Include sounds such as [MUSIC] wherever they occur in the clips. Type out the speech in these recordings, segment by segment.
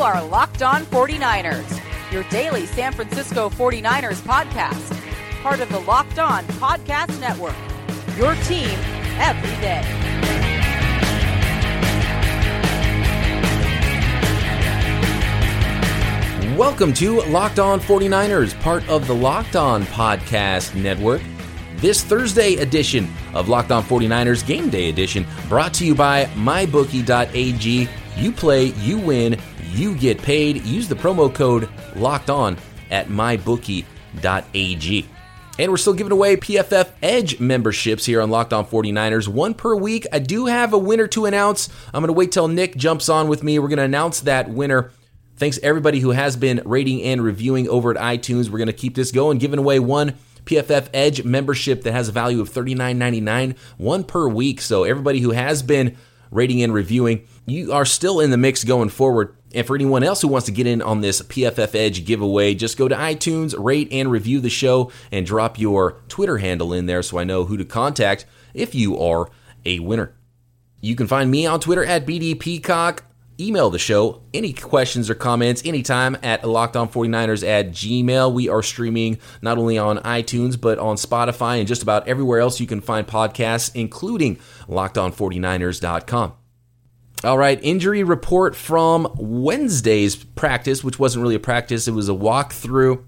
You are Locked On 49ers, your daily San Francisco 49ers podcast part of the Locked On Podcast Network. Your team every day. Welcome to Locked On 49ers, part of the Locked On Podcast Network. This Thursday edition of Locked On 49ers Game Day Edition brought to you by MyBookie.ag. You play, you win, you get paid. Use the promo code LOCKED ON at MyBookie.ag. And we're still giving away PFF Edge memberships here on Locked On 49ers, one per week. I do have a winner to announce. I'm going to wait till Nick jumps on with me. We're going to announce that winner. Thanks everybody who has been rating and reviewing over at iTunes. We're going to keep this going, giving away one PFF Edge membership that has a value of $39.99, one per week. So everybody who has been rating and reviewing, you are still in the mix going forward. And for anyone else who wants to get in on this PFF Edge giveaway, just go to iTunes, rate and review the show, and drop your Twitter handle in there so I know who to contact if you are a winner. You can find me on Twitter at BDPeacock. Email the show any questions or comments anytime at lockedon49ers at gmail. We are streaming not only on iTunes, but on Spotify and just about everywhere else you can find podcasts, including lockedon49ers.com. All right, injury report from Wednesday's practice, which wasn't really a practice, it was a walkthrough.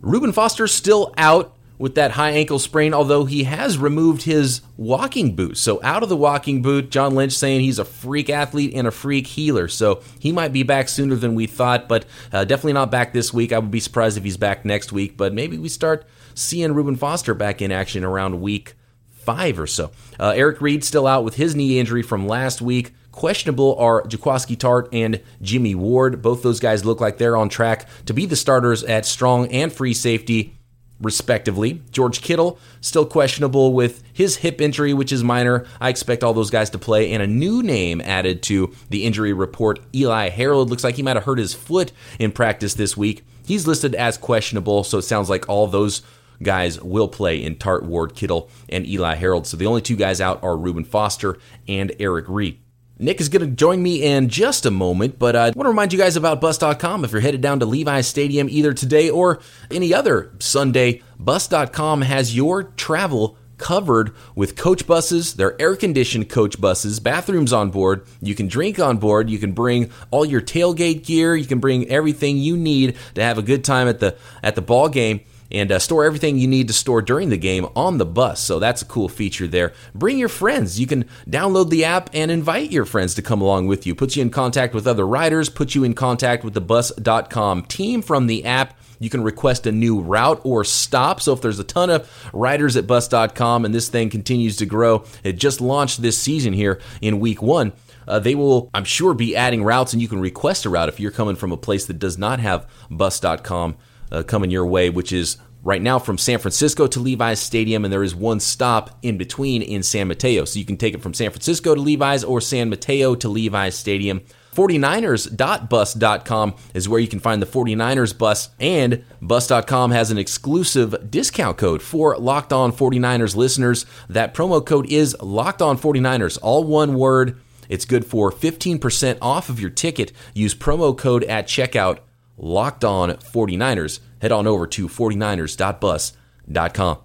Reuben Foster still out with that high ankle sprain, although he has removed his walking boot. So, out of the walking boot, John Lynch saying he's a freak athlete and a freak healer. So, he might be back sooner than we thought, but uh, definitely not back this week. I would be surprised if he's back next week, but maybe we start seeing Reuben Foster back in action around week five or so. Uh, Eric Reid still out with his knee injury from last week. Questionable are Jaquiski Tartt and Jimmy Ward. Both those guys look like they're on track to be the starters at strong and free safety, respectively. George Kittle, still questionable with his hip injury, which is minor. I expect all those guys to play. And a new name added to the injury report Eli Harold. Looks like he might have hurt his foot in practice this week. He's listed as questionable, so it sounds like all those guys will play in Tartt Ward, Kittle, and Eli Harold. So the only two guys out are Reuben Foster and Eric Reid. Nick is going to join me in just a moment, but I want to remind you guys about Bus.com. If you're headed down to Levi's Stadium either today or any other Sunday, Bus.com has your travel covered with coach buses. They're air conditioned coach buses, bathrooms on board. You can drink on board. You can bring all your tailgate gear. You can bring everything you need to have a good time at the at the ball game and uh, store everything you need to store during the game on the bus. So that's a cool feature there. Bring your friends. You can download the app and invite your friends to come along with you. Puts you in contact with other riders, puts you in contact with the bus.com team from the app. You can request a new route or stop. So if there's a ton of riders at bus.com and this thing continues to grow, it just launched this season here in week one. Uh, they will, I'm sure, be adding routes, and you can request a route if you're coming from a place that does not have bus.com uh, coming your way, which is right now from San Francisco to Levi's Stadium, and there is one stop in between in San Mateo. So you can take it from San Francisco to Levi's or San Mateo to Levi's Stadium. 49ers.bus.com is where you can find the 49ers bus, and bus.com has an exclusive discount code for Locked On 49ers listeners. That promo code is Locked On 49ers, all one word. It's good for 15% off of your ticket. Use promo code at checkout Locked On 49ers. Head on over to 49ers.bus.com.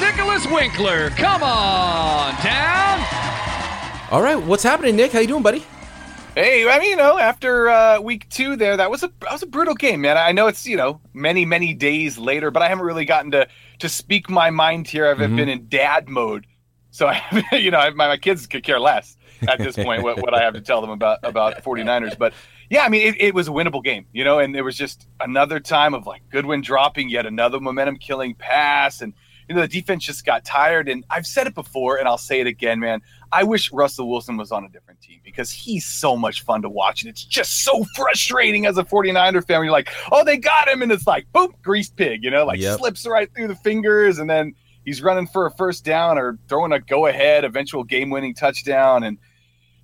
Nicholas Winkler, come on down. All right, what's happening, Nick? How you doing, buddy? Hey, I mean, you know, after uh, week two there, that was a that was a brutal game, man. I know it's you know many many days later, but I haven't really gotten to to speak my mind here. I've mm-hmm. been in dad mode, so I, [LAUGHS] you know, my, my kids could care less at this point what, what I have to tell them about about 49ers. But yeah, I mean, it, it, was a winnable game, you know, and there was just another time of like Goodwin dropping yet another momentum killing pass and you know, the defense just got tired. And I've said it before, and I'll say it again, man. I wish Russell Wilson was on a different team because he's so much fun to watch. And it's just so frustrating as a 49er fan. You're like, oh, they got him. And it's like, boom, greased pig, you know, like yep. slips right through the fingers. And then he's running for a first down or throwing a go ahead, eventual game winning touchdown. And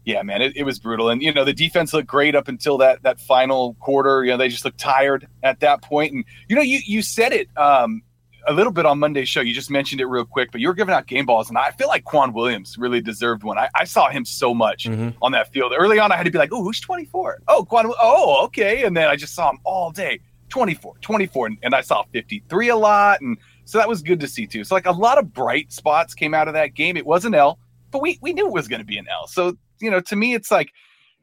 yeah, man, it, it was brutal. And, you know, the defense looked great up until that that final quarter. You know, they just looked tired at that point. And, you know, you, you said it. Um, a little bit on Monday's show. You just mentioned it real quick, but you were giving out game balls, and I feel like K'Waun Williams really deserved one. I, I saw him so much mm-hmm. on that field. Early on, I had to be like, oh, who's 24? Oh, Quan, oh, okay. And then I just saw him all day 24, 24. And, and I saw 53 a lot. And so that was good to see, too. So, like, a lot of bright spots came out of that game. It was an L, but we, we knew it was going to be an L. So, you know, to me, it's like,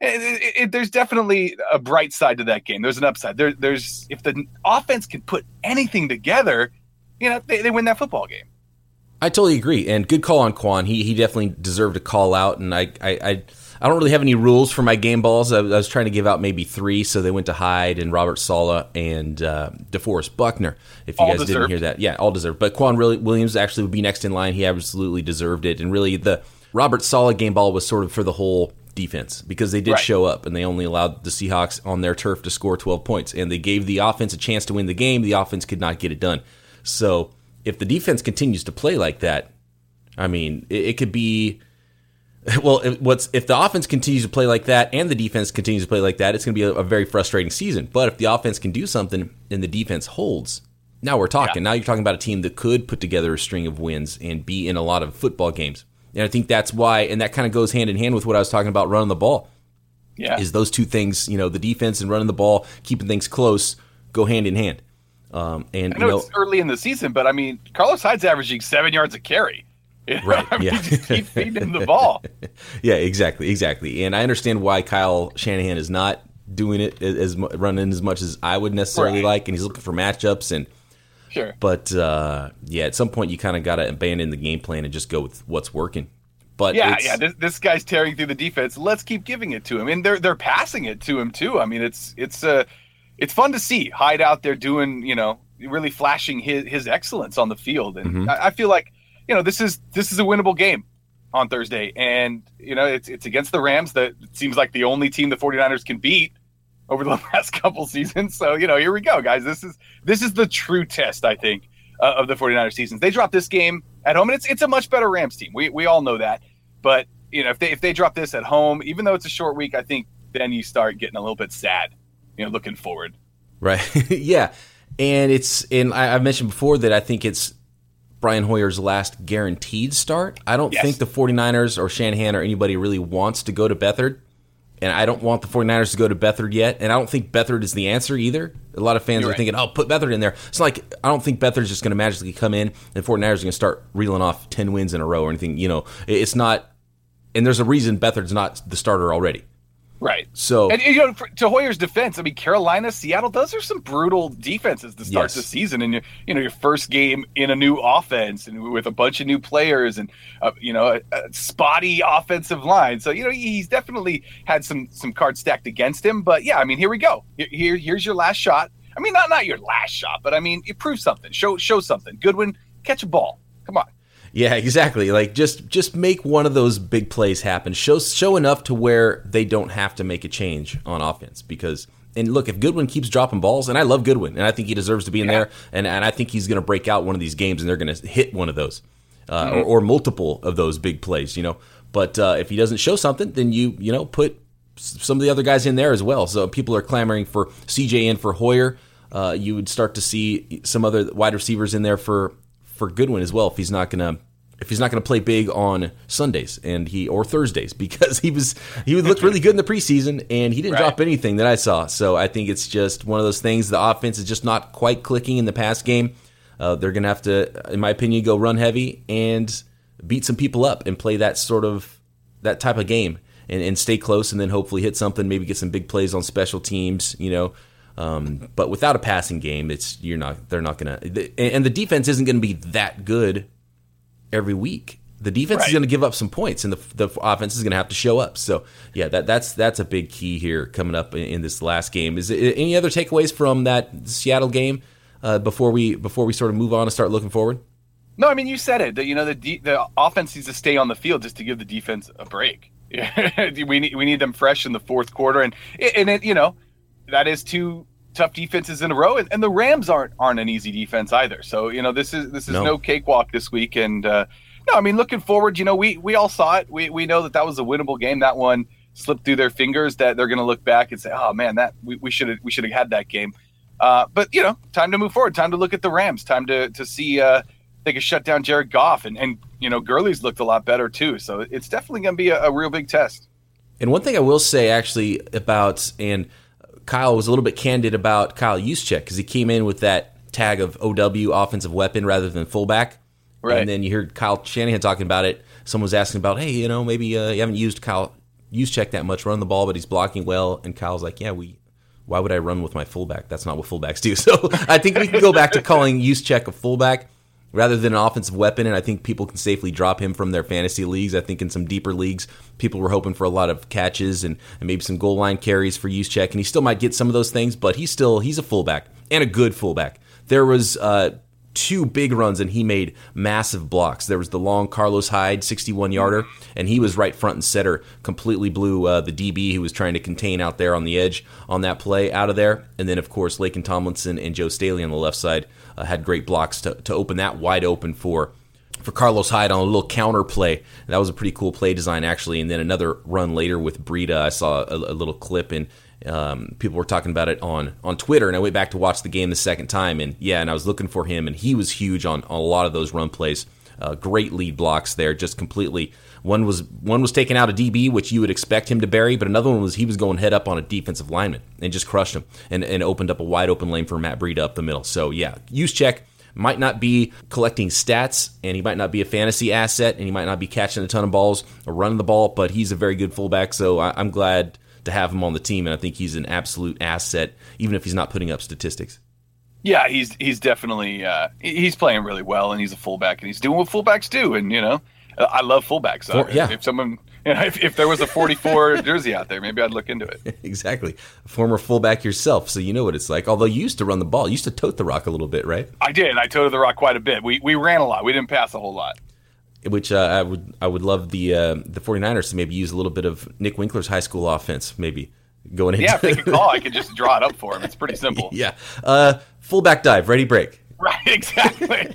it, it, it, there's definitely a bright side to that game. There's an upside. There, there's if the offense can put anything together, you know, they, they win that football game. I totally agree, and good call on K'Waun. He he definitely deserved a call out, and I I, I, I don't really have any rules for my game balls. I, I, was trying to give out maybe three, so they went to Hyde and Robert Saleh and uh, DeForest Buckner. If you all guys deserved. didn't hear that, yeah, all deserved. But K'Waun really, Williams actually would be next in line. He absolutely deserved it, and really the Robert Saleh game ball was sort of for the whole defense because they did right. show up and they only allowed the Seahawks on their turf to score 12 points and they gave the offense a chance to win the game. The offense could not get it done. So if the defense continues to play like that, I mean, it, it could be. [LAUGHS] Well, what's if the offense continues to play like that and the defense continues to play like that, it's going to be a, a very frustrating season. But if the offense can do something and the defense holds, now we're talking. Yeah. Now you're talking about a team that could put together a string of wins and be in a lot of football games. And I think that's why, and that kind of goes hand in hand with what I was talking about running the ball. Yeah. Is those two things, you know, the defense and running the ball, keeping things close, go hand in hand. Um, and I know, you know, it's early in the season, but I mean, Carlos Hyde's averaging seven yards a carry. [LAUGHS] Right. I mean, yeah. just keep feeding him the [LAUGHS] ball. yeah, exactly, exactly. And I understand why Kyle Shanahan is not doing it as running as much as I would necessarily right. like, and he's looking for matchups and. Sure. But uh, yeah, at some point you kind of got to abandon the game plan and just go with what's working. But yeah, yeah, this, this, guy's tearing through the defense. Let's keep giving it to him, and they're they're passing it to him too. I mean, it's it's uh it's fun to see Hyde out there doing, you know, really flashing his his excellence on the field, and mm-hmm. I, I, feel like, you know, this is this is a winnable game on Thursday, and you know, it's it's against the Rams that seems like the only team the 49ers can beat over the [LAUGHS] last couple seasons. So you know, here we go, guys. This is this is the true test, I think, uh, of the 49ers seasons. They dropped this game at home, and it's it's a much better Rams team. We we all know that, but you know, if they if they drop this at home, even though it's a short week, I think then you start getting a little bit sad you know looking forward. Right. [LAUGHS] yeah, and it's and I, have mentioned before that I think it's Brian Hoyer's last guaranteed start. I don't yes. think the 49ers or Shanahan or anybody really wants to go to Beathard. And I don't want the 49ers to go to Beathard yet. And I don't think Beathard is the answer either. A lot of fans You're are right. thinking, oh, put Beathard in there. It's like, I don't think Beathard's just going to magically come in and 49ers are going to start reeling off 10 wins in a row or anything. You know, it's not, and there's a reason Beathard's not the starter already. Right. So, and you know, for, to Hoyer's defense, I mean, Carolina, Seattle, those are some brutal defenses to start yes. the season, and you, you know, your first game in a new offense and with a bunch of new players, and uh, you know, a, a, spotty offensive line. So you know, he's definitely had some some cards stacked against him. But yeah, I mean, here we go. Here, here's your last shot. I mean, not not your last shot, but I mean, you prove something. Show show something. Goodwin, catch a ball. Come on. Yeah, exactly. Like just just make one of those big plays happen. Show show enough to where they don't have to make a change on offense because and look, if Goodwin keeps dropping balls, and I love Goodwin, and I think he deserves to be in yeah. there, and, and I think he's going to break out one of these games, and they're going to hit one of those, uh, mm-hmm. or, or, multiple of those big plays, you know. But uh, if he doesn't show something, then you you know put some of the other guys in there as well. So people are clamoring for CJ and for Hoyer. Uh, you would start to see some other wide receivers in there for for Goodwin as well if he's not to if he's not going to play big on Sundays and he or Thursdays [LAUGHS] because he was he looked really good in the preseason and he didn't right. drop anything that I saw. So I think it's just one of those things. The offense is just not quite clicking in the pass game. Uh, they're going to have to, in my opinion, go run heavy and beat some people up and play that sort of that type of game and, and stay close and then hopefully hit something. Maybe get some big plays on special teams. You know. Um, but without a passing game, it's you're not. They're not gonna. And the defense isn't going to be that good every week. The defense right. is going to give up some points, and the, the offense is going to have to show up. So, yeah, that, that's that's a big key here coming up in, in this last game. Is it, any other takeaways from that Seattle game uh, before we before we sort of move on and start looking forward? No, I mean you said it. That you know the de- the offense needs to stay on the field just to give the defense a break. [LAUGHS] we need we need them fresh in the fourth quarter, and and it you know that is two tough defenses in a row, and, and the Rams aren't aren't an easy defense either. So you know this is this is No. no, cakewalk this week, and uh, no, I mean looking forward. You know we we all saw it. We we know that that was a winnable game. That one slipped through their fingers. That they're going to look back and say, oh man, that we should have we should have had that game. Uh, but you know, time to move forward. Time to look at the Rams. Time to to see uh, they could shut down Jared Goff, and and you know Gurley's looked a lot better too. So it's definitely going to be a, a real big test. And one thing I will say actually about, and Kyle was a little bit candid about Kyle Juszczyk because he came in with that tag of OW offensive weapon rather than fullback. Right. And then you heard Kyle Shanahan talking about it. Someone was asking about, hey, you know, maybe uh, you haven't used Kyle Juszczyk that much, run the ball, but he's blocking well. And Kyle's like, yeah, we. Why would I run with my fullback? That's not what fullbacks do. [LAUGHS] So I think we can go back to calling Juszczyk a fullback rather than an offensive weapon. And I think people can safely drop him from their fantasy leagues. I think in some deeper leagues, people were hoping for a lot of catches and, and maybe some goal line carries for Juszczyk, and he still might get some of those things, but he's still he's a fullback and a good fullback. There was uh, two big runs, and he made massive blocks. There was the long Carlos Hyde 61 yarder, and he was right front and center, completely blew uh, the DB who was trying to contain out there on the edge on that play out of there. And then, of course, Laken Tomlinson and Joe Staley on the left side uh, had great blocks to, to open that wide open for for Carlos Hyde on a little counter play. That was a pretty cool play design, actually. And then another run later with Breida, I saw a, a little clip, and um, people were talking about it on on Twitter. And I went back to watch the game the second time, and yeah, and I was looking for him, and he was huge on, on a lot of those run plays. Uh, great lead blocks there, just completely. One was one was taken out a DB, which you would expect him to bury, but another one was he was going head up on a defensive lineman and just crushed him and, and opened up a wide open lane for Matt Breida up the middle. So yeah, Juszczyk might not be collecting stats and he might not be a fantasy asset and he might not be catching a ton of balls or running the ball, but he's a very good fullback. So I, I'm glad to have him on the team, and I think he's an absolute asset, even if he's not putting up statistics. Yeah, he's he's definitely uh, he's playing really well, and he's a fullback, and he's doing what fullbacks do. And you know, I love fullbacks. So For- yeah. if, if someone, [LAUGHS] you know, if, if there was a 44 [LAUGHS] jersey out there, maybe I'd look into it. [LAUGHS] exactly. Former fullback yourself, so you know what it's like. Although you used to run the ball, you used to tote the rock a little bit, right? I did. I toted the rock quite a bit. We we ran a lot. We didn't pass a whole lot. Which uh, I would I would love the uh, the 49ers to maybe use a little bit of Nick Winkler's high school offense, maybe going into Yeah, if they could call, I could just draw it up for him. It's pretty simple. yeah. Uh, fullback dive, ready break. Right, exactly.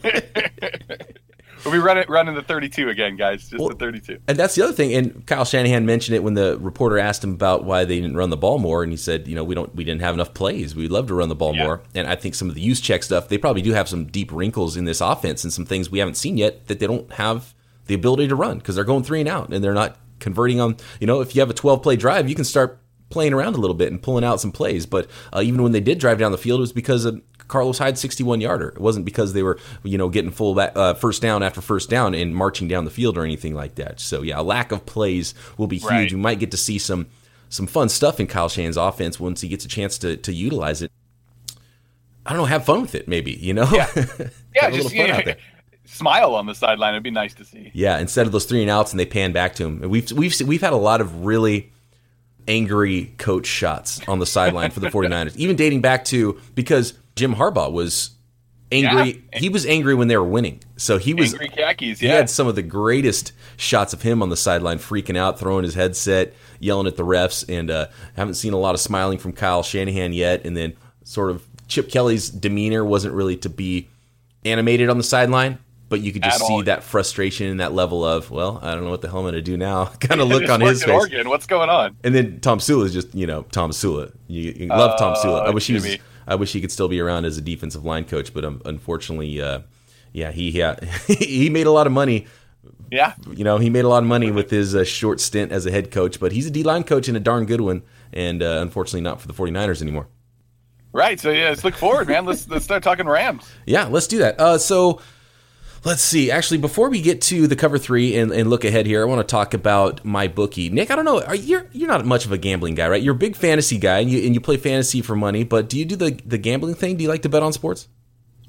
We'll be running running the 32 again, guys. Just Well- the 32. And that's the other thing. And Kyle Shanahan mentioned it when the reporter asked him about why they didn't run the ball more, and he said, you know, we don't, we didn't have enough plays. We'd love to run the ball Yeah. more. And I think some of the Juszczyk stuff, they probably do have some deep wrinkles in this offense and some things we haven't seen yet that they don't have the ability to run because they're going three and out and they're not converting on. You know, if you have a 12 play drive, you can start playing around a little bit and pulling out some plays. But uh, even when they did drive down the field, it was because of Carlos Hyde's 61 yarder. It wasn't because they were, you know, getting full back, uh, first down after first down and marching down the field or anything like that. So yeah, a lack of plays will be huge. Right. We might get to see some some fun stuff in Kyle Shanahan's offense once he gets a chance to to utilize it. I don't know, have fun with it, maybe. You know, Yeah. [LAUGHS] Yeah, just yeah, [LAUGHS] smile on the sideline. It'd be nice to see. Yeah, instead of those three and outs, and they pan back to him. We've we've we've had a lot of really angry coach shots on the sideline for the [LAUGHS] 49ers, even dating back to because Jim Harbaugh was angry. Yeah. He was angry when they were winning, so he was Angry khakis. he had some of the greatest shots of him on the sideline, freaking out, throwing his headset, yelling at the refs, and uh, haven't seen a lot of smiling from Kyle Shanahan yet. And then sort of Chip Kelly's demeanor wasn't really to be animated on the sideline, but you could just see that frustration and that level of, well, I don't know what the hell I'm going to do now, [LAUGHS] kind of look on his face. Oregon. What's going on? And then Tomsula is just, you know, Tomsula. You, you love Tomsula. I Oh, wish he was. I wish he could still be around as a defensive line coach, but um, unfortunately, uh, yeah, he yeah, [LAUGHS] he made a lot of money Yeah. you know, he made a lot of money with his uh, short stint as a head coach, but he's a D line coach and a darn good one, and uh, unfortunately not for the 49ers anymore. Right. So yeah, let's look forward, man. Let's let's start talking Rams. Yeah, let's do that. Uh, so let's see. Actually, before we get to the cover three and, and look ahead here, I want to talk about my bookie. Nick, I don't know. Are you you're not much of a gambling guy, right? You're a big fantasy guy, and you and you play fantasy for money. But do you do the the gambling thing? Do you like to bet on sports?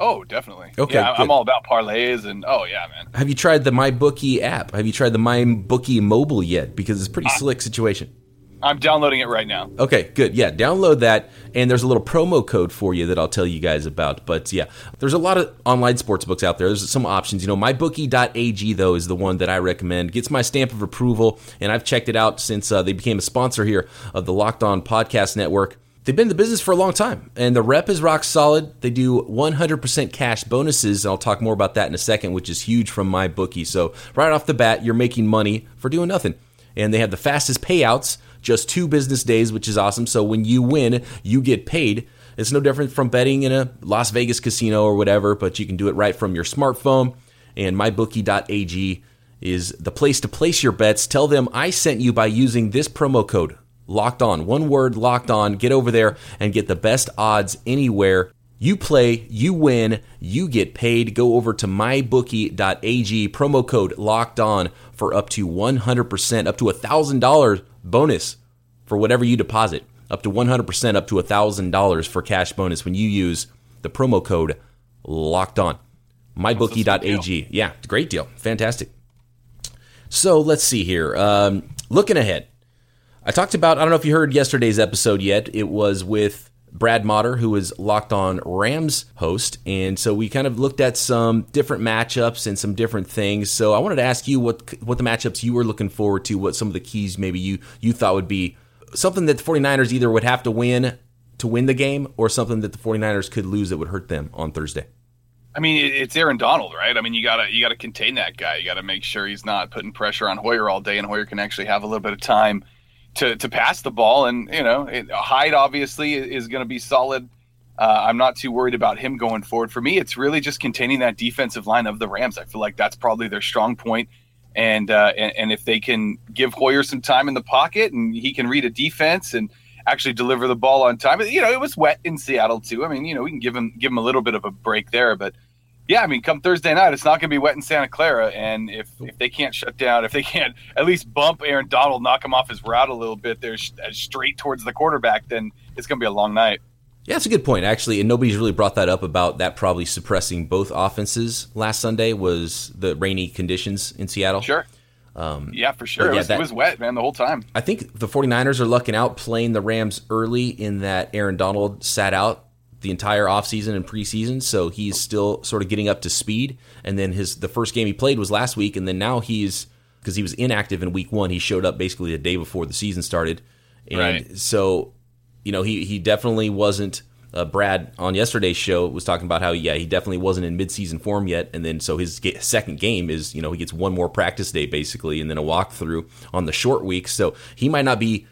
Oh, definitely. Okay, Yeah, good. I'm all about parlays and oh yeah, man. Have you tried the MyBookie app? Have you tried the MyBookie mobile yet? Because it's a pretty slick situation. I'm downloading it right now. Okay, good. Yeah, download that, and there's a little promo code for you that I'll tell you guys about. But yeah, there's a lot of online sports books out there. There's some options. You know, mybookie.ag though is the one that I recommend. Gets my stamp of approval, and I've checked it out since uh, they became a sponsor here of the Locked On Podcast Network. They've been in the business for a long time, and the rep is rock solid. They do 100% cash bonuses, and I'll talk more about that in a second, which is huge from my bookie. So right off the bat, you're making money for doing nothing, and they have the fastest payouts just two business days, which is awesome. So when you win, you get paid. It's no different from betting in a Las Vegas casino or whatever, but you can do it right from your smartphone. And mybookie.ag is the place to place your bets. Tell them I sent you by using this promo code locked on. One word locked on. Get over there and get the best odds anywhere. You play, you win, you get paid. Go over to mybookie.ag, promo code locked on for up to 100%, up to $1,000 bonus for whatever you deposit. Up to 100%, up to $1,000 for cash bonus when you use the promo code locked on. Mybookie.ag. Yeah, great deal. Fantastic. So let's see here. Um, looking ahead, I talked about, I don't know if you heard yesterday's episode yet. It was with Brad Motter, who is Locked On Rams host. And so we kind of looked at some different matchups and some different things. So I wanted to ask you what what the matchups you were looking forward to, what some of the keys maybe you, you thought would be something that the 49ers either would have to win to win the game or something that the 49ers could lose that would hurt them on Thursday. I mean, it's Aaron Donald, right? I mean, you gotta you gotta contain that guy. You gotta make sure he's not putting pressure on Hoyer all day, and Hoyer can actually have a little bit of time to to pass the ball. And you know, it, Hyde obviously is going to be solid. Uh, I'm not too worried about him going forward. For me, it's really just containing that defensive line of the Rams. I feel like that's probably their strong point. And, uh, and and if they can give Hoyer some time in the pocket and he can read a defense and actually deliver the ball on time, you know, it was wet in Seattle too. I mean, you know, we can give him give him a little bit of a break there, but yeah, I mean, come Thursday night, it's not going to be wet in Santa Clara, and if if they can't shut down, if they can't at least bump Aaron Donald, knock him off his route a little bit, there uh, straight towards the quarterback, then it's going to be a long night. Yeah, that's a good point, actually, and nobody's really brought that up about that probably suppressing both offenses last Sunday was the rainy conditions in Seattle. Sure. Um, yeah, for sure. Yeah, it, was, that, it was wet, man, the whole time. I think the 49ers are lucking out playing the Rams early in that Aaron Donald sat out the entire offseason and preseason, so he's still sort of getting up to speed. And then his the first game he played was last week, and then now he's because he was inactive in week one. He showed up basically the day before the season started, and right. so you know he he definitely wasn't. Uh, Brad on yesterday's show was talking about how yeah he definitely wasn't in midseason form yet, and then so his second game is you know he gets one more practice day basically, and then a walkthrough on the short week, so he might not be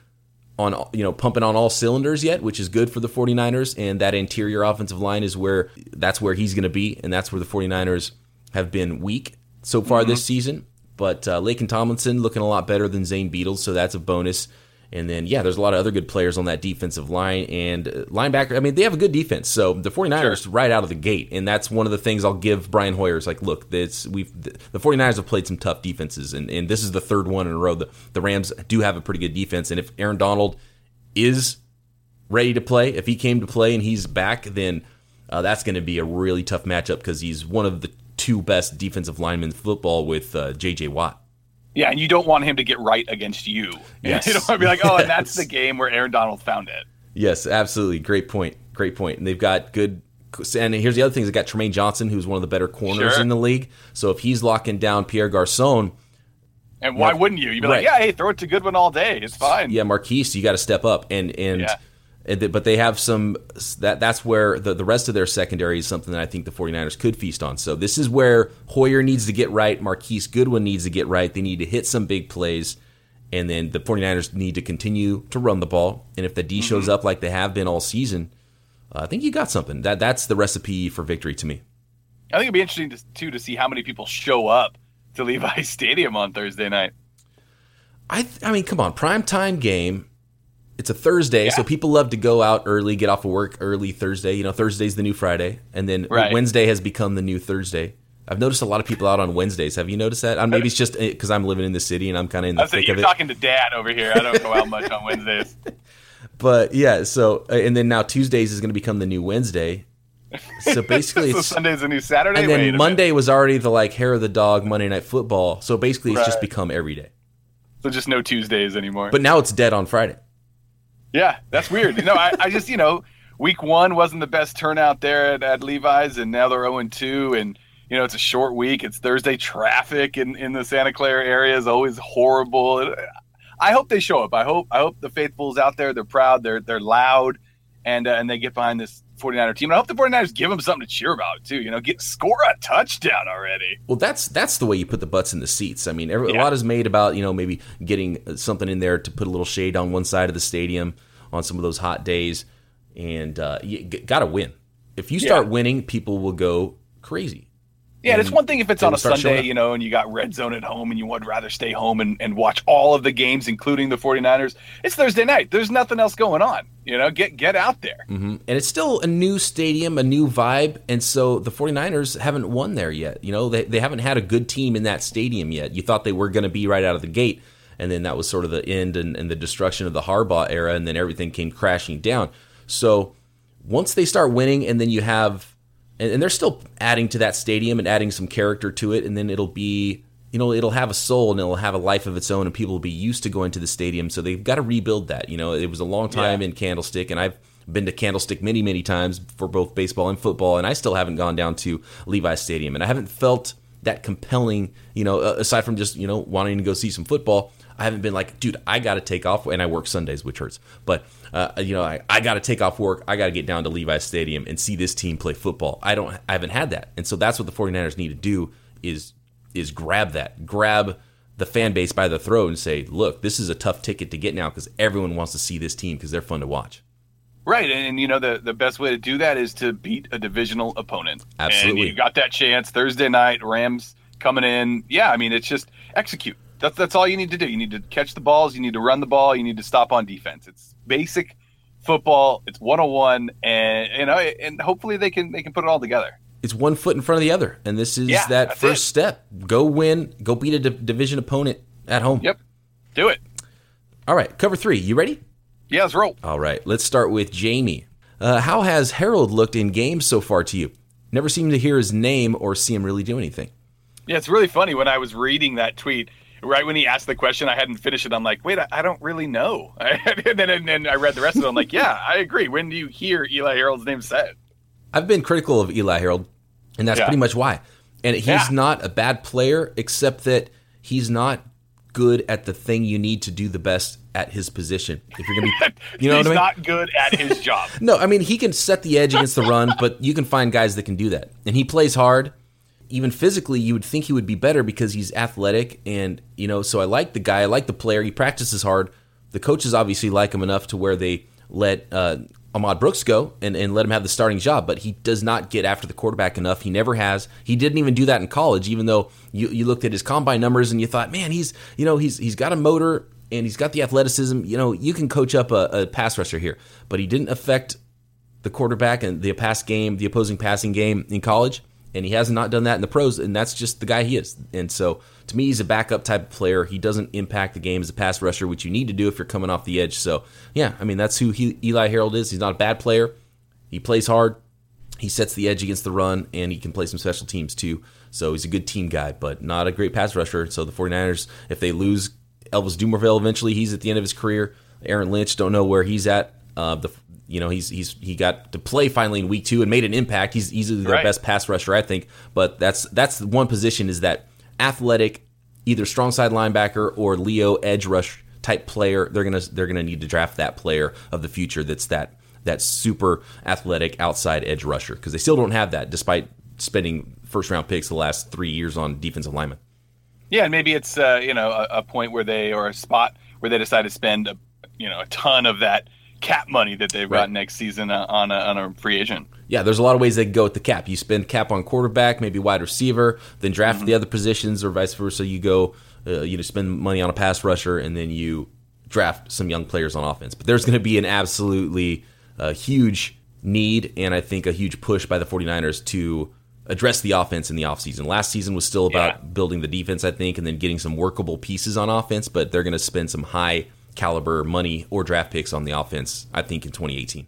on you know pumping on all cylinders yet, which is good for the 49ers and that interior offensive line is where that's where he's going to be and that's where the 49ers have been weak so far mm-hmm. this season. But uh, Laken Tomlinson looking a lot better than Zane Beadles, so that's a bonus. And then, yeah, there's a lot of other good players on that defensive line and uh, linebacker. I mean, they have a good defense. So the 49ers sure. right out of the gate. And that's one of the things I'll give Brian Hoyer is like, look, this we've the 49ers have played some tough defenses and, and this is the third one in a row. The, the Rams do have a pretty good defense. And if Aaron Donald is ready to play, if he came to play and he's back, then uh, that's going to be a really tough matchup because he's one of the two best defensive linemen in football with uh, J.J. Watt. Yeah, and you don't want him to get right against you. [LAUGHS] Yes. You don't want to be like, oh, and that's the game where Aaron Donald found it. Yes, absolutely. Great point. Great point. And they've got good. And here's the other thing: they got Trumaine Johnson, who's one of the better corners sure. in the league. So if he's locking down Pierre Garcon, and why wouldn't you? You'd be right. like, yeah, hey, throw it to Goodwin all day. It's fine. Yeah, Marquise, you got to step up. And and yeah but they have some that that's where the, the rest of their secondary is something that I think the 49ers could feast on. So this is where Hoyer needs to get right, Marquise Goodwin needs to get right. They need to hit some big plays and then the 49ers need to continue to run the ball. And if the D mm-hmm. shows up like they have been all season, uh, I think you got something. That that's the recipe for victory to me. I think it'd be interesting to, too to see how many people show up to [LAUGHS] Levi Stadium on Thursday night. I I mean, come on, prime time game it's a Thursday, yeah. so people love to go out early, get off of work early Thursday. You know, Thursday's the new Friday, and then right. Wednesday has become the new Thursday. I've noticed a lot of people out on Wednesdays. Have you noticed that? Maybe it's just because I'm living in the city and I'm kind of in the thick of it. You're talking to Dad over here. I don't go out much on Wednesdays. [LAUGHS] But yeah, so uh, and then now Tuesdays is going to become the new Wednesday. So [LAUGHS] basically, so Sunday's a new Saturday. And then Monday was already the like hair of the dog Monday Night Football. So basically, it's right. just become every day. So just no Tuesdays anymore. But now it's dead on Friday. Yeah, that's weird. no, I, I just, you know, week one wasn't the best turnout there at, at Levi's, and now they're 0 2. And, you know, it's a short week. It's Thursday. Traffic in, in the Santa Clara area is always horrible. I hope they show up. I hope I hope the faithfuls out there, they're proud, they're they're loud, and uh, and they get behind this 49er team. And I hope the 49ers give them something to cheer about too. You know, get score a touchdown already. Well, that's that's the way you put the butts in the seats. I mean, every, Yeah. a lot is made about you know maybe getting something in there to put a little shade on one side of the stadium on some of those hot days, and uh, you got to win. If you start Yeah. winning, people will go crazy. Yeah, and it's one thing if it's on a will start showing Sunday, you know, and you got red zone at home and you would rather stay home and, and watch all of the games, including the 49ers. It's Thursday night. There's nothing else going on. You know, get get out there. hmm And it's still a new stadium, a new vibe. And so the 49ers haven't won there yet. You know, they, they haven't had a good team in that stadium yet. You thought they were going to be right out of the gate. And then that was sort of the end and, and the destruction of the Harbaugh era. And then everything came crashing down. So once they start winning, and then you have, and, and they're still adding to that stadium and adding some character to it. And then it'll be, you know, it'll have a soul and it'll have a life of its own. And people will be used to going to the stadium. So they've got to rebuild that. You know, it was a long time Yeah. in Candlestick. And I've, been to Candlestick many, many times for both baseball and football, and I still haven't gone down to Levi's Stadium, and I haven't felt that compelling. You know, aside from just you know wanting to go see some football, I haven't been like, dude, I got to take off, and I work Sundays, which hurts, but uh, you know, I, I got to take off work, I got to get down to Levi's Stadium and see this team play football. I don't, I haven't had that, and so that's what the 49ers need to do is is grab that, grab the fan base by the throat and say, look, this is a tough ticket to get now because everyone wants to see this team because they're fun to watch. Right, and, and, you know the the best way to do that is to beat a divisional opponent. Absolutely. and you got that chance Thursday night. Rams coming in. Yeah, I mean it's just execute. That's that's all you need to do. You need to catch the balls. You need to run the ball. You need to stop on defense. It's basic football. It's one on one, and you know, and hopefully they can they can put it all together. it's one foot in front of the other, and this is Yeah, that first it. step. Go win, go beat a div- division opponent at home. Yep, do it. All right, cover three. You ready? Yeah, let's roll. All right, let's start with Jamie. Uh, how has Harold looked in games so far to you? Never seem to hear his name or see him really do anything. Yeah, it's really funny when I was reading that tweet. Right when he asked the question, I hadn't finished it. I'm like, wait, I, I don't really know. [LAUGHS] and then and then I read the rest of it. I'm like, yeah, I agree. When do you hear Eli Harold's name said? I've been critical of Eli Harold, and that's Yeah. pretty much why. And he's Yeah. not a bad player, except that he's not good at the thing you need to do the best at his position. If you're gonna be, [LAUGHS] you know He's what I mean? not good at his job. [LAUGHS] No, I mean he can set the edge against the run, but you can find guys that can do that. And he plays hard. Even physically, you would think he would be better because he's athletic and you know, so I like the guy, I like the player, he practices hard. The coaches obviously like him enough to where they let uh, Ahmad Brooks go and, and let him have the starting job, but he does not get after the quarterback enough. He never has. He didn't even do that in college, even though you, you looked at his combine numbers and you thought, man, he's you know, he's he's got a motor and he's got the athleticism. You know, you can coach up a, a pass rusher here, but he didn't affect the quarterback and the pass game, the opposing passing game in college, and he has not done that in the pros, and that's just the guy he is. And so, to me, he's a backup type of player. He doesn't impact the game as a pass rusher, which you need to do if you're coming off the edge. So, yeah, I mean, that's who he, Eli Harold is. He's not a bad player. He plays hard. He sets the edge against the run, and he can play some special teams too. So he's a good team guy, but not a great pass rusher. So the 49ers, if they lose Elvis Dumervil eventually, he's at the end of his career. Aaron Lynch, don't know where he's at. Uh, the you know he's he's he got to play finally in week two and made an impact. He's easily their Right. best pass rusher, I think. But that's that's the one position is that athletic, either strong side linebacker or Leo edge rush type player. They're gonna they're gonna need to draft that player of the future. That's that that super athletic outside edge rusher because they still don't have that despite spending first round picks the last three years on defensive linemen. Yeah, and maybe it's uh, you know a, a point where they or a spot where they decide to spend a, you know a ton of that cap money that they've Right. got next season uh, on a, on a free agent. Yeah, there's a lot of ways they can go with the cap. You spend cap on quarterback, maybe wide receiver, then draft the other positions, or vice versa. You go, uh, you know, spend money on a pass rusher, and then you draft some young players on offense. But there's going to be an absolutely uh, huge need, and I think a huge push by the 49ers to address the offense in the offseason. Last season was still about Yeah. building the defense, I think, and then getting some workable pieces on offense, but they're going to spend some high caliber money or draft picks on the offense, I think, in 2018.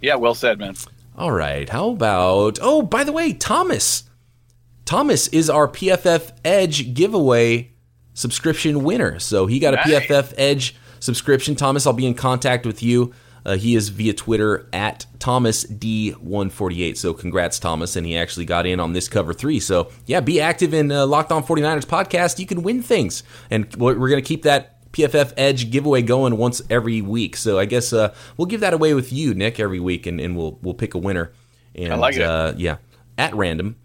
Yeah, well said, man. All right. How about? Oh, by the way, Thomas. Thomas is our PFF Edge giveaway subscription winner. So he got a Nice. PFF Edge subscription. Thomas, I'll be in contact with you. Uh, he is via Twitter at Thomas D148. So congrats, Thomas. And he actually got in on this cover three. So yeah, be active in uh, Locked On 49ers podcast. You can win things. And we're we're going to keep that PFF Edge giveaway going once every week. So I guess uh, we'll give that away with you, Nick, every week. And, and we'll, we'll pick a winner. And, I like it. Uh, yeah, at random,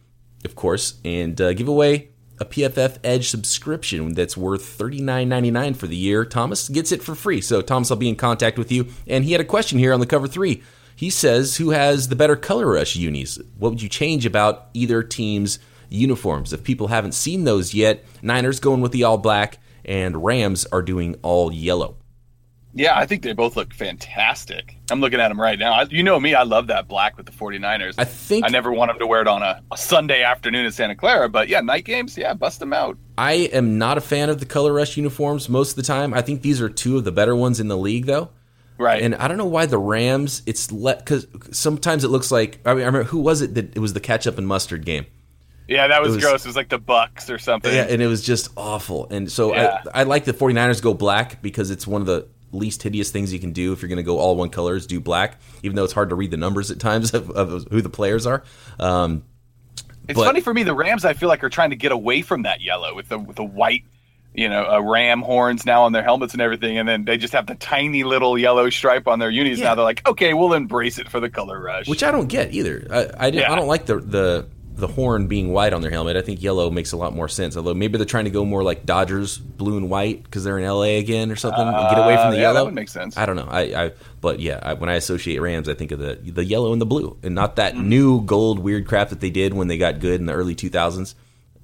of course. And uh, give away a PFF Edge subscription that's worth $39.99 for the year. Thomas gets it for free. So, Thomas, I'll be in contact with you. And he had a question here on the cover three. He says, Who has the better color rush unis? What would you change about either team's uniforms? If people haven't seen those yet, Niners going with the all black, and Rams are doing all yellow. Yeah, I think they both look fantastic. I'm looking at them right now. I, you know me, I love that black with the 49ers. I think I never want them to wear it on a, a Sunday afternoon in Santa Clara, but yeah, night games, yeah, bust them out. I am not a fan of the color rush uniforms most of the time. I think these are two of the better ones in the league, though. Right. And I don't know why the Rams. It's let because sometimes it looks like I, mean, I remember who was it that it was the ketchup and mustard game. Yeah, that was, was- gross. It was like the Bucks or something. Yeah, and it was just awful. And so Yeah. I, I like the 49ers go black because it's one of the least hideous things you can do if you're going to go all one colors. Do black, even though it's hard to read the numbers at times [LAUGHS] of, of who the players are. Um, It's But- funny for me. The Rams, I feel like, are trying to get away from that yellow with the with the white, you know, uh, ram horns now on their helmets and everything, and then they just have the tiny little yellow stripe on their unis. Yeah. Now they're like, okay, we'll embrace it for the color rush. which I don't get either. I I, Yeah. I don't like the the the horn being white on their helmet. I think yellow makes a lot more sense. Although maybe they're trying to go more like Dodgers blue and white because they're in LA again or something. and get away from the Uh, yeah, yellow. that would make sense. I don't know. I, I but yeah, I, when I associate Rams, I think of the the yellow and the blue, and not that Mm-hmm. new gold weird crap that they did when they got good in the early 2000s.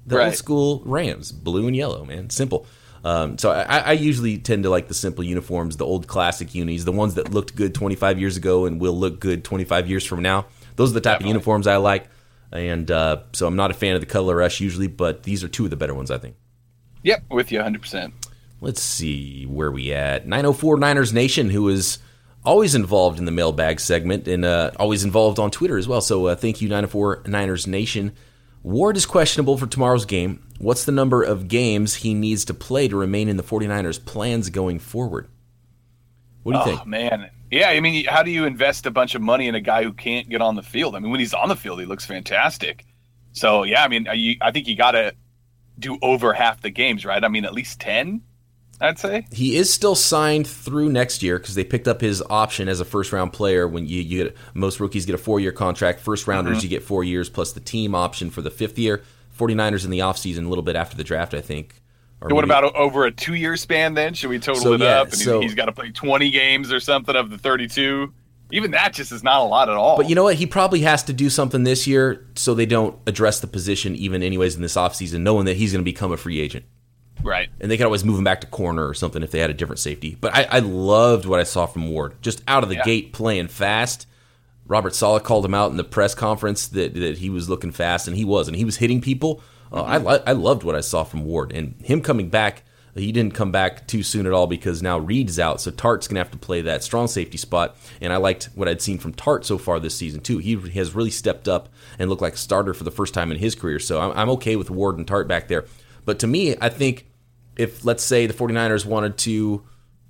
The old school Rams, blue and yellow, man, simple. Um, so I, I usually tend to like the simple uniforms, the old classic unis, the ones that looked good 25 years ago and will look good 25 years from now. Those are the type Definitely. of uniforms I like, and uh, so I'm not a fan of the color rush usually, but these are two of the better ones I think. Yep, with you 100. percent Let's see where we at. 904 Niners Nation, who is always involved in the mailbag segment and uh, always involved on Twitter as well. So uh, thank you, 904 Niners Nation. Ward is questionable for tomorrow's game. What's the number of games he needs to play to remain in the 49ers' plans going forward? What do you Oh think? man, yeah. I mean, how do you invest a bunch of money in a guy who can't get on the field? I mean, when he's on the field, he looks fantastic. So yeah, I mean, I, you- I think you got to do over half the games, right? I mean, at least ten, I'd say. He is still signed through next year because they picked up his option as a first round player. When you, you get most rookies get a four year contract, first rounders Mm-hmm. you get four years plus the team option for the fifth year. 49ers in the offseason, a little bit after the draft, I think. What maybe- about over a two-year span? Then should we total So, it yeah, up? And so- he's got to play twenty games or something of the thirty-two. Even that just is not a lot at all. But you know what? He probably has to do something this year so they don't address the position even anyways in this offseason, knowing that he's going to become a free agent. right? And they could always move him back to corner or something if they had a different safety. But I, I loved what I saw from Ward. Just out of the Yeah. gate playing fast. Robert Saleh called him out in the press conference that, that he was looking fast, and he was, and he was hitting people. Uh, I, li- I loved what I saw from Ward. And him coming back, he didn't come back too soon at all because now Reid's out, so Tartt's going to have to play that strong safety spot. And I liked what I'd seen from Tartt so far this season, too. He has really stepped up and looked like a starter for the first time in his career. So I'm, I'm okay with Ward and Tartt back there. But to me, I think if, let's say, the 49ers wanted to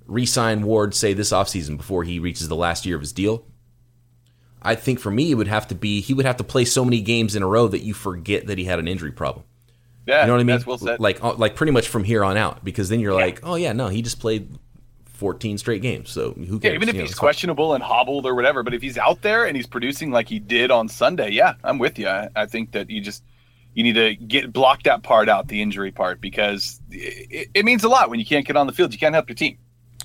re sign Ward, say, this offseason before he reaches the last year of his deal, I think for me, it would have to be he would have to play so many games in a row that you forget that he had an injury problem. Yeah, You know what I mean? That's well said. Like, uh, like pretty much from here on out, because then you're like, oh yeah, no, he just played 14 straight games, so who cares? Yeah, even if You he's it's- questionable and hobbled or whatever, but if he's out there and he's producing like he did on Sunday, yeah, I'm with you. I, I think that you just you need to get block that part out, the injury part, because it, it means a lot when you can't get on the field. You can't help your team.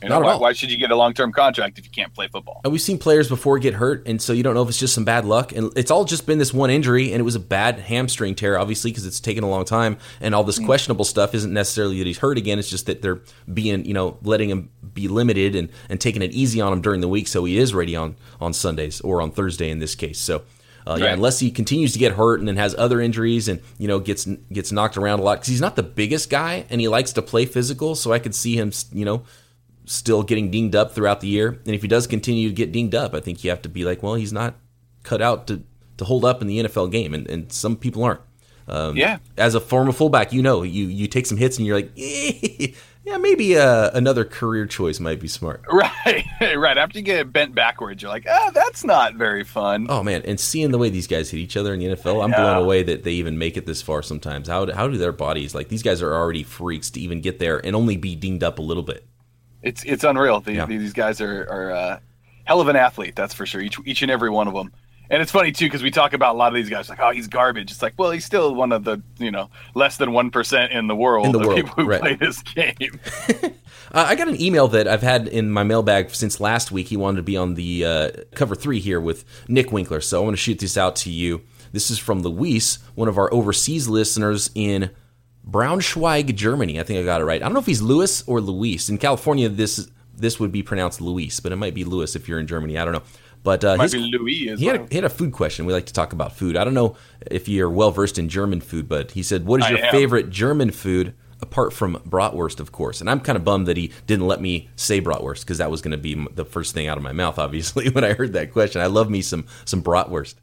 You know, Not at why, all. why should you get a long term contract if you can't play football? And we've seen players before get hurt, and so you don't know if it's just some bad luck. And it's all just been this one injury, and it was a bad hamstring tear, obviously, because it's taken a long time. And all Mm. this questionable stuff isn't necessarily that he's hurt again. It's just that they're being, you know, letting him be limited and, and taking it easy on him during the week, so he is ready on on Sundays or on Thursday in this case. So. Uh, yeah, Right. unless he continues to get hurt and then has other injuries and you know gets gets knocked around a lot because he's not the biggest guy and he likes to play physical, so I could see him, you know, still getting dinged up throughout the year. And if he does continue to get dinged up, I think you have to be like, well, he's not cut out to, to hold up in the NFL game. And, and some people aren't. Um, Yeah. As a former fullback, you know, you you take some hits and you're like, eh, [LAUGHS] yeah, maybe uh, another career choice might be smart. [LAUGHS] Right, [LAUGHS] right. After you get bent backwards, you're like, oh, that's not very fun. Oh man, and seeing the way these guys hit each other in the NFL, I'm blown away that they even make it this far. Sometimes, how how do their bodies like these guys are already freaks to even get there and only be dinged up a little bit? It's it's unreal. The, Yeah. These guys are are uh, hell of an athlete, that's for sure. Each each and every one of them. And it's funny too because we talk about a lot of these guys like, oh, he's garbage. It's like, well, he's still one of the you know less than one percent in the world In the of world, people who right. play this game. [LAUGHS] Uh, I got an email that I've had in my mailbag since last week. He wanted to be on the uh, cover three here with Nick Winkler, so I want to shoot this out to you. This is from Luis, one of our overseas listeners in Braunschweig, Germany. I think I got it right. I don't know if he's Louis or Luis. In California, this this would be pronounced Luis, but it might be Louis if you're in Germany. I don't know. But uh, his- Louis he had, a, he had a food question. We like to talk about food. I don't know if you're well versed in German food, but he said, "What is your favorite German food apart from bratwurst, of course?" And I'm kind of bummed that he didn't let me say bratwurst because that was going to be the first thing out of my mouth. Obviously, [LAUGHS] when I heard that question, I love me some some bratwurst.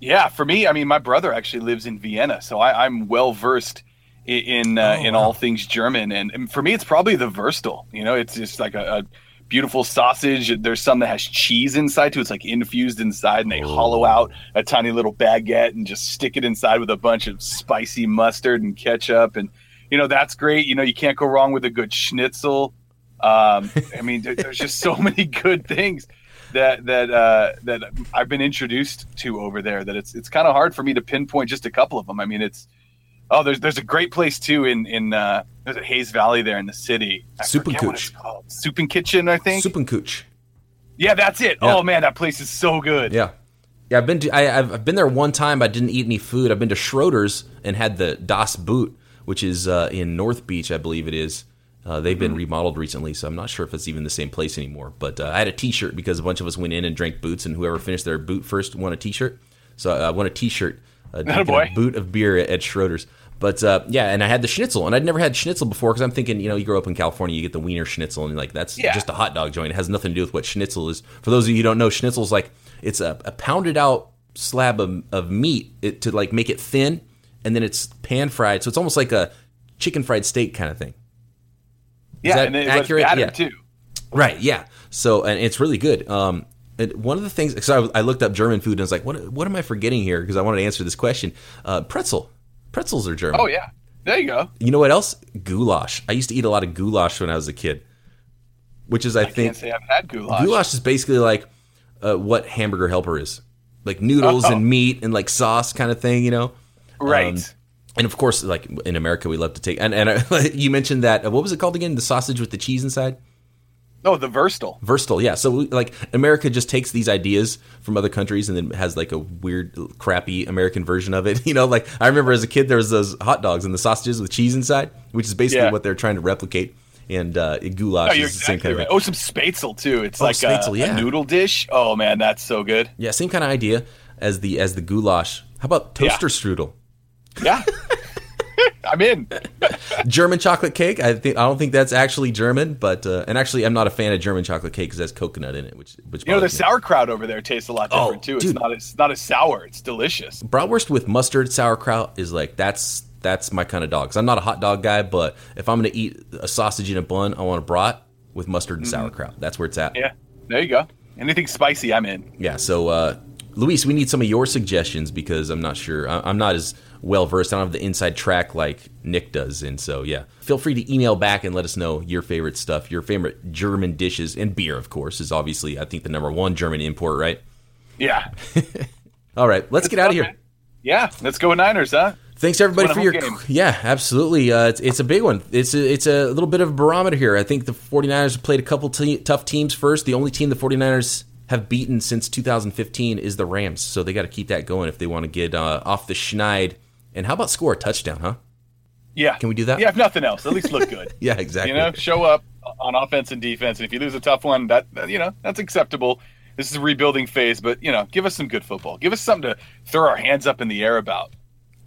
Yeah, for me, I mean, my brother actually lives in Vienna, so I, I'm well versed in in, uh, Oh, in wow. all things German, and, and for me, it's probably the Wurstel. You know, it's just like a, a beautiful sausage. There's some that has cheese inside too. It's like infused inside, and they Oh. hollow out a tiny little baguette and just stick it inside with a bunch of spicy mustard and ketchup, and you know that's great. You know, you can't go wrong with a good schnitzel. Um, I mean, there, there's just so [LAUGHS] many good things that that uh, that I've been introduced to over there that it's it's kind of hard for me to pinpoint just a couple of them. I mean, it's oh, there's there's a great place too in in uh, there's a Hayes Valley there in the city. I Soup and Cooch. Soup and Kitchen, I think. Suppenküche. yeah, that's it. Yeah. Oh man, that place is so good. Yeah. Yeah, I've been to I, I've, I've been there one time. I didn't eat any food. I've been to Schroeder's and had the Das Boot, which is uh, in North Beach, I believe it is. Uh, they've been remodeled recently, so I'm not sure if it's even the same place anymore. But uh, I had a T-shirt because a bunch of us went in and drank boots, and whoever finished their boot first won a T-shirt. So I won a T-shirt, uh, [LAUGHS] boy. a boot of beer at, at Schroeder's. But uh, yeah, and I had the schnitzel, and I'd never had schnitzel before because I'm thinking, you know, you grow up in California, you get the Wiener Schnitzel, and like that's Yeah. just a hot dog joint. It has nothing to do with what schnitzel is. For those of you who don't know, schnitzel's like it's a, a pounded out slab of, of meat it, to like make it thin, and then it's pan fried. So it's almost like a chicken fried steak kind of thing. yeah, and it's accurate? battered Yeah. too. Right. Yeah. So and it's really good. Um, one of the things, so I, I looked up German food and I was like, what what am I forgetting here? Because I wanted to answer this question. Uh, pretzel. Pretzels are German. Oh yeah, there you go. You know what else? Goulash. I used to eat a lot of goulash when I was a kid, which is I, I think say I've had goulash. goulash is basically like uh, what hamburger helper is, like noodles Oh. and meat and like sauce kind of thing. You know. right? Um, and of course, like in America, we love to take and and uh, [LAUGHS] you mentioned that uh, what was it called again? The sausage with the cheese inside. Oh, the Wurstel. Versatile, yeah. So like America just takes these ideas from other countries and then has like a weird, crappy American version of it. [LAUGHS] You know, like I remember as a kid there was those hot dogs and the sausages with cheese inside, which is basically Yeah. what they're trying to replicate. And uh, goulash Oh, is the same exactly kind right. of Oh, some spatzel too. It's Oh, like spatzel, a, yeah. a noodle dish. Oh man, that's so good. yeah, same kind of idea as the as the goulash. How about Yeah. toaster strudel? Yeah, [LAUGHS] I'm in. [LAUGHS] German chocolate cake. I think I don't think that's actually German, but uh, and actually I'm not a fan of German chocolate cake because it has coconut in it, which which You know, the sauerkraut over there tastes a lot Oh, different too. It's dude. not as not as sour. It's delicious. bratwurst with mustard sauerkraut is like that's that's my kind of dog. Cause I'm not a hot dog guy, but if I'm gonna eat a sausage in a bun, I want a brat with mustard and sauerkraut. That's where it's at. Mm-hmm. Yeah, there you go. Anything spicy, I'm in. Yeah, so uh, Luis, we need some of your suggestions because I'm not sure. I- I'm not as well versed. I don't have the inside track like Nick does, and so yeah, feel free to email back and let us know your favorite stuff, your favorite German dishes, and beer, of course, is obviously I think the number one German import, right? Yeah, [LAUGHS] All right, let's get out of here. Yeah, let's go with Niners, huh? Thanks everybody for your game. yeah, absolutely. Uh, it's, it's a big one. It's a, it's a little bit of a barometer here. I think the 49ers have played a couple te- tough teams first. The only team the 49ers have beaten since 2015 is the Rams. So they got to keep that going if they want to get uh, off the schneid. And how about score a touchdown, huh? Yeah. Can we do that? Yeah, if nothing else, at least look good. [LAUGHS] Yeah, exactly. You know, show up on offense and defense, and if you lose a tough one, that, you know that's acceptable. This is a rebuilding phase, but you know, give us some good football. Give us something to throw our hands up in the air about.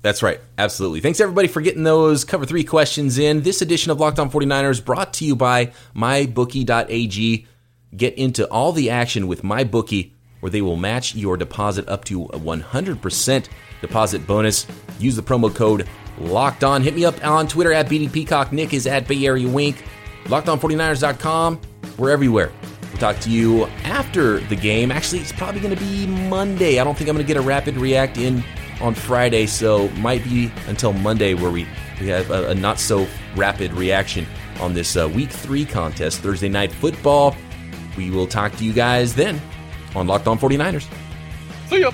That's right. Absolutely. Thanks everybody for getting those cover three questions in. This edition of Locked On 49ers brought to you by mybookie.ag. Get into all the action with MyBookie, where they will match your deposit up to 100% deposit bonus. Use the promo code Locked On. Hit me up on Twitter at BD Peacock. Nick is at Bay Area Wink. LockedOn49ers.com. We're everywhere. We'll talk to you after the game. Actually, it's probably going to be Monday. I don't think I'm going to get a rapid react in on Friday, so might be until Monday where we, we have a, a not so rapid reaction on this uh, week three contest, Thursday night football. We will talk to you guys then on Locked On 49ers. See ya.